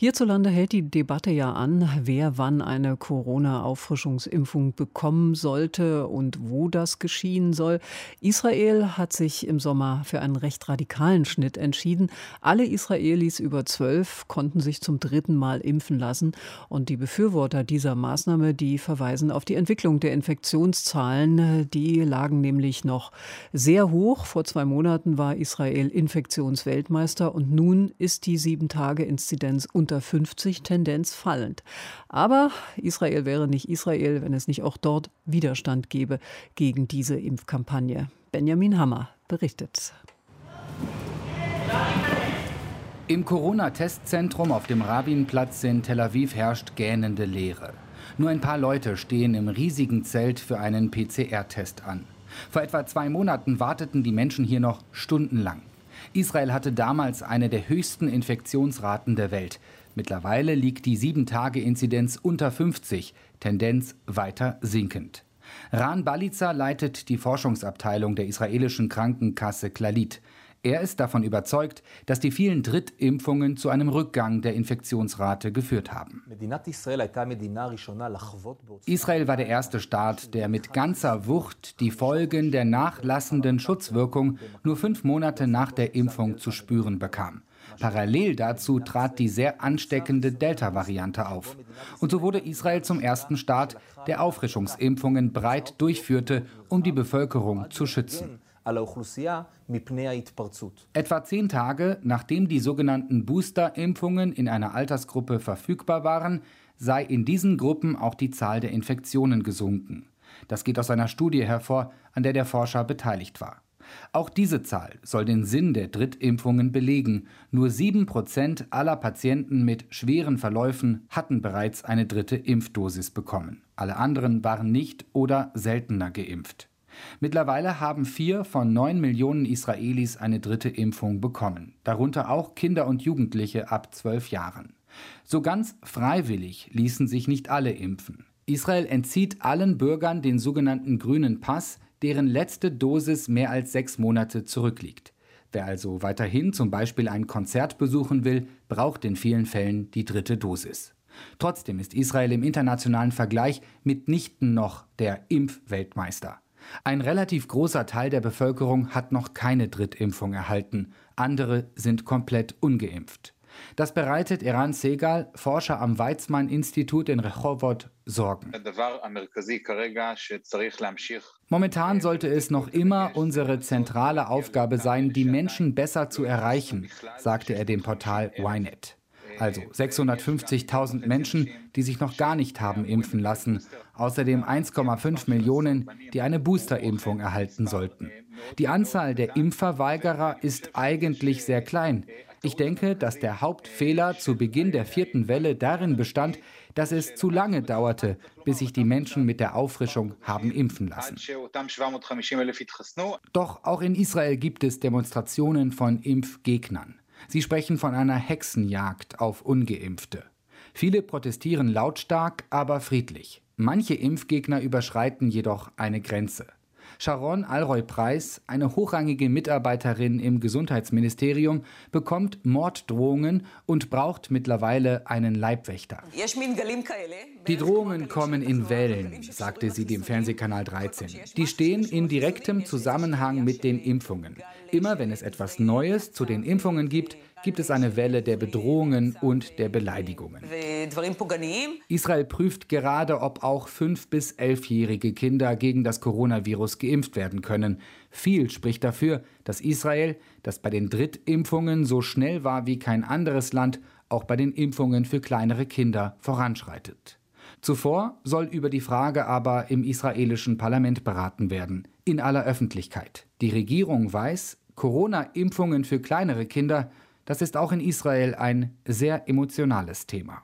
Hierzulande hält die Debatte ja an, wer wann eine Corona-Auffrischungsimpfung bekommen sollte und wo das geschehen soll. Israel hat sich im Sommer für einen recht radikalen Schnitt entschieden. Alle Israelis über zwölf konnten sich zum dritten Mal impfen lassen. Und die Befürworter dieser Maßnahme, die verweisen auf die Entwicklung der Infektionszahlen. Die lagen nämlich noch sehr hoch. Vor zwei Monaten war Israel Infektionsweltmeister und nun ist die Sieben-Tage-Inzidenz unter unter 50, Tendenz fallend. Aber Israel wäre nicht Israel, wenn es nicht auch dort Widerstand gäbe gegen diese Impfkampagne. Benjamin Hammer berichtet. Im Corona-Testzentrum auf dem Rabinplatz in Tel Aviv herrscht gähnende Leere. Nur ein paar Leute stehen im riesigen Zelt für einen PCR-Test an. Vor etwa zwei Monaten warteten die Menschen hier noch stundenlang. Israel hatte damals eine der höchsten Infektionsraten der Welt. Mittlerweile liegt die 7-Tage-Inzidenz unter 50, Tendenz weiter sinkend. Ran Baliza leitet die Forschungsabteilung der israelischen Krankenkasse Klalit. Er ist davon überzeugt, dass die vielen Drittimpfungen zu einem Rückgang der Infektionsrate geführt haben. Israel war der erste Staat, der mit ganzer Wucht die Folgen der nachlassenden Schutzwirkung nur fünf Monate nach der Impfung zu spüren bekam. Parallel dazu trat die sehr ansteckende Delta-Variante auf. Und so wurde Israel zum ersten Staat, der Auffrischungsimpfungen breit durchführte, um die Bevölkerung zu schützen. Etwa zehn Tage nachdem die sogenannten Booster-Impfungen in einer Altersgruppe verfügbar waren, sei in diesen Gruppen auch die Zahl der Infektionen gesunken. Das geht aus einer Studie hervor, an der der Forscher beteiligt war. Auch diese Zahl soll den Sinn der Drittimpfungen belegen. Nur sieben Prozent aller Patienten mit schweren Verläufen hatten bereits eine dritte Impfdosis bekommen. Alle anderen waren nicht oder seltener geimpft. Mittlerweile haben vier von neun Millionen Israelis eine dritte Impfung bekommen, darunter auch Kinder und Jugendliche ab zwölf Jahren. So ganz freiwillig ließen sich nicht alle impfen. Israel entzieht allen Bürgern den sogenannten grünen Pass, deren letzte Dosis mehr als sechs Monate zurückliegt. Wer also weiterhin zum Beispiel ein Konzert besuchen will, braucht in vielen Fällen die dritte Dosis. Trotzdem ist Israel im internationalen Vergleich mitnichten noch der Impfweltmeister. Ein relativ großer Teil der Bevölkerung hat noch keine Drittimpfung erhalten, andere sind komplett ungeimpft. Das bereitet Eran Segal, Forscher am Weizmann-Institut in Rehovot, Sorgen. Momentan sollte es noch immer unsere zentrale Aufgabe sein, die Menschen besser zu erreichen, sagte er dem Portal Ynet. Also 650.000 Menschen, die sich noch gar nicht haben impfen lassen, außerdem 1,5 Millionen, die eine Boosterimpfung erhalten sollten. Die Anzahl der Impfverweigerer ist eigentlich sehr klein. Ich denke, dass der Hauptfehler zu Beginn der vierten Welle darin bestand, dass es zu lange dauerte, bis sich die Menschen mit der Auffrischung haben impfen lassen. Doch auch in Israel gibt es Demonstrationen von Impfgegnern. Sie sprechen von einer Hexenjagd auf ungeimpfte. Viele protestieren lautstark, aber friedlich. Manche Impfgegner überschreiten jedoch eine Grenze. Sharon Alroy-Preis, eine hochrangige Mitarbeiterin im Gesundheitsministerium, bekommt Morddrohungen und braucht mittlerweile einen Leibwächter. Die Drohungen kommen in Wellen, sagte sie dem Fernsehkanal 13. Die stehen in direktem Zusammenhang mit den Impfungen. Immer wenn es etwas Neues zu den Impfungen gibt, gibt es eine Welle der Bedrohungen und der Beleidigungen. Israel prüft gerade, ob auch fünf bis elfjährige Kinder gegen das Coronavirus geimpft werden können. Viel spricht dafür, dass Israel, das bei den Drittimpfungen so schnell war wie kein anderes Land, auch bei den Impfungen für kleinere Kinder voranschreitet. Zuvor soll über die Frage aber im israelischen Parlament beraten werden, in aller Öffentlichkeit. Die Regierung weiß, Corona-Impfungen für kleinere Kinder das ist auch in Israel ein sehr emotionales Thema.